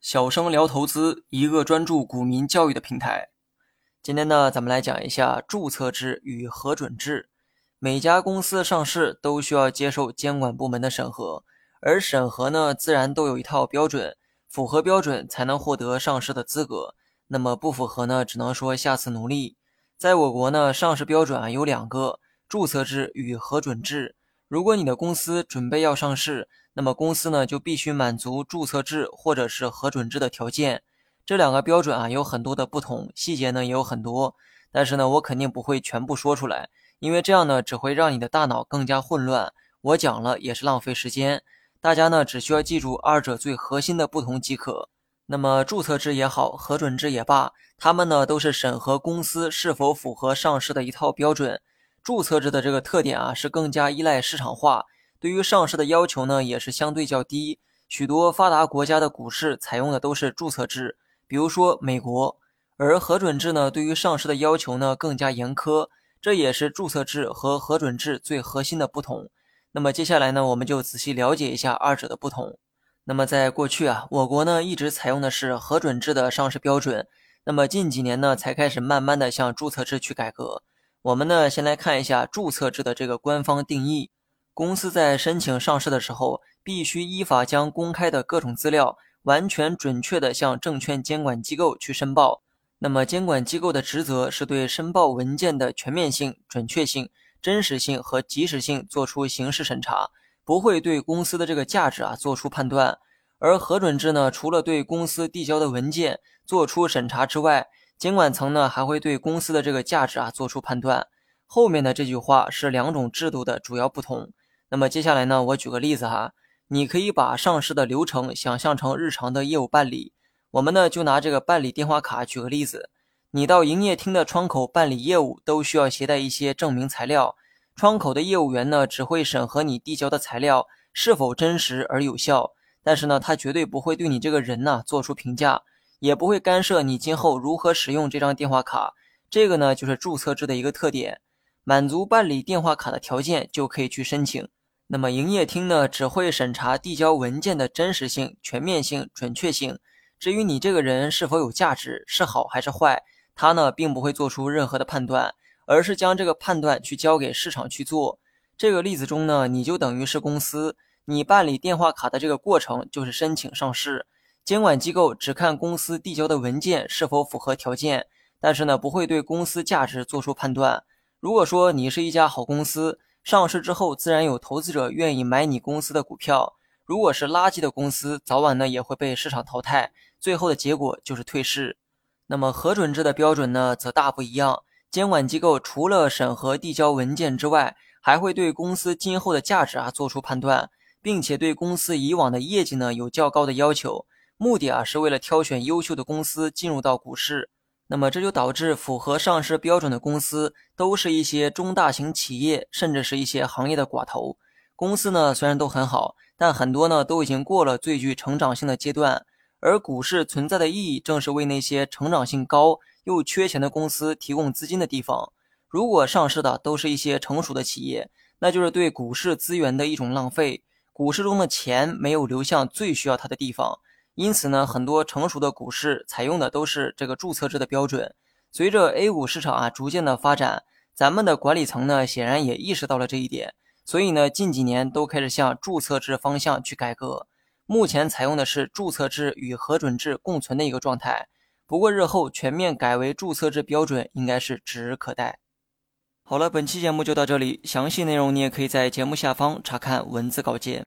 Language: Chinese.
小生聊投资，一个专注股民教育的平台。今天呢，咱们来讲一下注册制与核准制。每家公司上市都需要接受监管部门的审核，而审核呢，自然都有一套标准，符合标准才能获得上市的资格。那么不符合呢，只能说下次努力。在我国呢，上市标准有两个：注册制与核准制。如果你的公司准备要上市，那么公司呢就必须满足注册制或者是核准制的条件。这两个标准啊有很多的不同，细节呢也有很多。但是呢，我肯定不会全部说出来，因为这样呢只会让你的大脑更加混乱。我讲了也是浪费时间。大家呢只需要记住二者最核心的不同即可。那么注册制也好，核准制也罢，他们呢都是审核公司是否符合上市的一套标准。注册制的这个特点啊是更加依赖市场化，对于上市的要求呢也是相对较低。许多发达国家的股市采用的都是注册制，比如说美国。而核准制呢对于上市的要求呢更加严苛，这也是注册制和核准制最核心的不同。那么接下来呢我们就仔细了解一下二者的不同。那么在过去啊，我国呢一直采用的是核准制的上市标准。那么近几年呢，才开始慢慢的向注册制去改革。我们呢先来看一下注册制的这个官方定义：公司在申请上市的时候，必须依法将公开的各种资料完全准确的向证券监管机构去申报。那么监管机构的职责是对申报文件的全面性、准确性、真实性和及时性作出形式审查。不会对公司的这个价值啊做出判断，而核准制呢，除了对公司递交的文件做出审查之外，监管层呢还会对公司的这个价值啊做出判断。后面的这句话是两种制度的主要不同。那么接下来呢，我举个例子哈，你可以把上市的流程想象成日常的业务办理。我们呢就拿这个办理电话卡举个例子，你到营业厅的窗口办理业务都需要携带一些证明材料。窗口的业务员呢，只会审核你递交的材料是否真实而有效，但是呢，他绝对不会对你这个人呢做出评价，也不会干涉你今后如何使用这张电话卡。这个呢，就是注册制的一个特点，满足办理电话卡的条件就可以去申请。那么营业厅呢，只会审查递交文件的真实性、全面性、准确性。至于你这个人是否有价值，是好还是坏，他呢，并不会做出任何的判断。而是将这个判断去交给市场去做。这个例子中呢，你就等于是公司，你办理电话卡的这个过程就是申请上市。监管机构只看公司递交的文件是否符合条件，但是呢，不会对公司价值做出判断。如果说你是一家好公司，上市之后自然有投资者愿意买你公司的股票。如果是垃圾的公司，早晚呢也会被市场淘汰，最后的结果就是退市。那么核准制的标准呢，则大不一样。监管机构除了审核递交文件之外，还会对公司今后的价值啊做出判断，并且对公司以往的业绩呢有较高的要求。目的啊是为了挑选优秀的公司进入到股市。那么这就导致符合上市标准的公司都是一些中大型企业，甚至是一些行业的寡头公司呢。虽然都很好，但很多呢都已经过了最具成长性的阶段。而股市存在的意义，正是为那些成长性高。又缺钱的公司提供资金的地方，如果上市的都是一些成熟的企业，那就是对股市资源的一种浪费。股市中的钱没有流向最需要它的地方，因此呢，很多成熟的股市采用的都是这个注册制的标准。随着 A 股市场啊逐渐的发展，咱们的管理层呢显然也意识到了这一点，所以呢近几年都开始向注册制方向去改革。目前采用的是注册制与核准制共存的一个状态。不过日后全面改为注册制标准，应该是指日可待。好了，本期节目就到这里，详细内容你也可以在节目下方查看文字稿件。